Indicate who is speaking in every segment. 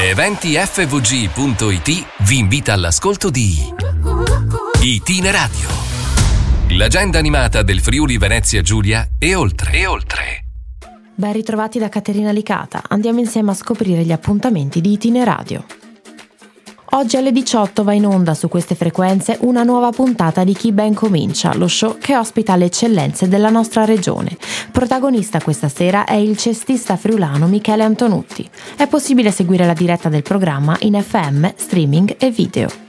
Speaker 1: eventifvg.it vi invita all'ascolto di Itinerario. L'agenda animata del Friuli Venezia Giulia e oltre. E oltre.
Speaker 2: Ben ritrovati da Caterina Licata. Andiamo insieme a scoprire gli appuntamenti di Itineradio. Oggi alle 18 va in onda su queste frequenze una nuova puntata di Chi ben comincia, lo show che ospita le eccellenze della nostra regione. Protagonista questa sera è il cestista friulano Michele Antonutti. È possibile seguire la diretta del programma in FM, streaming e video.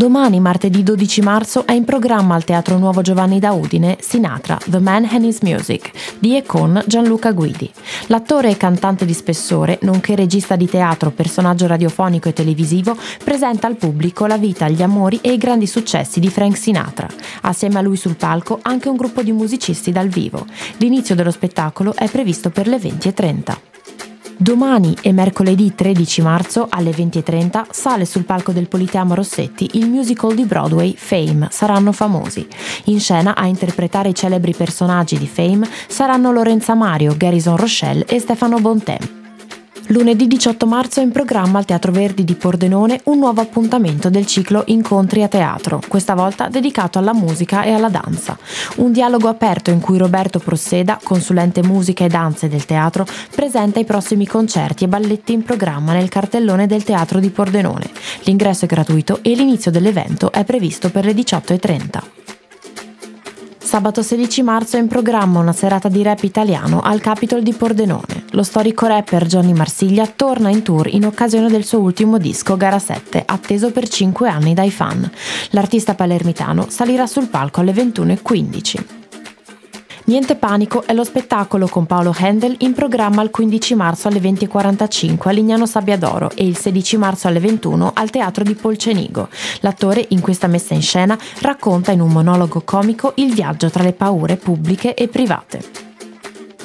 Speaker 2: Domani, martedì 12 marzo, è in programma al Teatro Nuovo Giovanni da Udine Sinatra, The Man and His Music, di e con Gianluca Guidi. L'attore e cantante di spessore, nonché regista di teatro, personaggio radiofonico e televisivo, presenta al pubblico la vita, gli amori e i grandi successi di Frank Sinatra. Assieme a lui sul palco anche un gruppo di musicisti dal vivo. L'inizio dello spettacolo è previsto per le 20.30. Domani e mercoledì 13 marzo alle 20.30 sale sul palco del Politeamo Rossetti il musical di Broadway Fame, saranno famosi. In scena a interpretare i celebri personaggi di Fame saranno Lorenza Mario, Garrison Rochelle e Stefano Bontempo. Lunedì 18 marzo è in programma al Teatro Verdi di Pordenone un nuovo appuntamento del ciclo Incontri a teatro, questa volta dedicato alla musica e alla danza. Un dialogo aperto in cui Roberto Prosseda, consulente musica e danze del teatro, presenta i prossimi concerti e balletti in programma nel cartellone del Teatro di Pordenone. L'ingresso è gratuito e l'inizio dell'evento è previsto per le 18.30. Sabato 16 marzo è in programma una serata di rap italiano al Capitol di Pordenone. Lo storico rapper Johnny Marsiglia torna in tour in occasione del suo ultimo disco Gara 7, atteso per 5 anni dai fan. L'artista palermitano salirà sul palco alle 21.15. Niente panico è lo spettacolo con Paolo Handel in programma il 15 marzo alle 20.45 a Lignano Sabbiadoro e il 16 marzo alle 21 al Teatro di Polcenigo. L'attore in questa messa in scena racconta in un monologo comico il viaggio tra le paure pubbliche e private.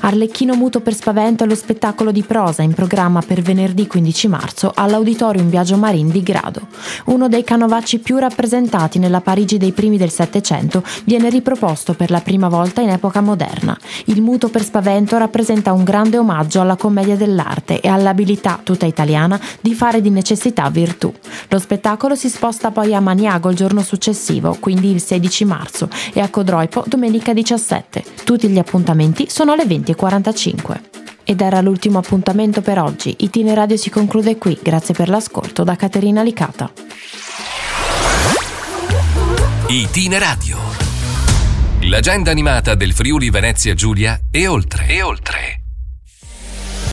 Speaker 2: Arlecchino muto per spavento è lo spettacolo di prosa in programma per venerdì 15 marzo all'Auditorium Biagio Marin di Grado. Uno dei canovacci più rappresentati nella Parigi dei primi del Settecento viene riproposto per la prima volta in epoca moderna. Il muto per spavento rappresenta un grande omaggio alla commedia dell'arte e all'abilità tutta italiana di fare di necessità virtù. Lo spettacolo si sposta poi a Maniago il giorno successivo, quindi il 16 marzo, e a Codroipo domenica 17. Tutti gli appuntamenti sono alle 20 20.45. Ed era l'ultimo appuntamento per oggi. Itineradio si conclude qui. Grazie per l'ascolto da Caterina Licata.
Speaker 1: Itineradio. L'agenda animata del Friuli Venezia Giulia e oltre. E oltre.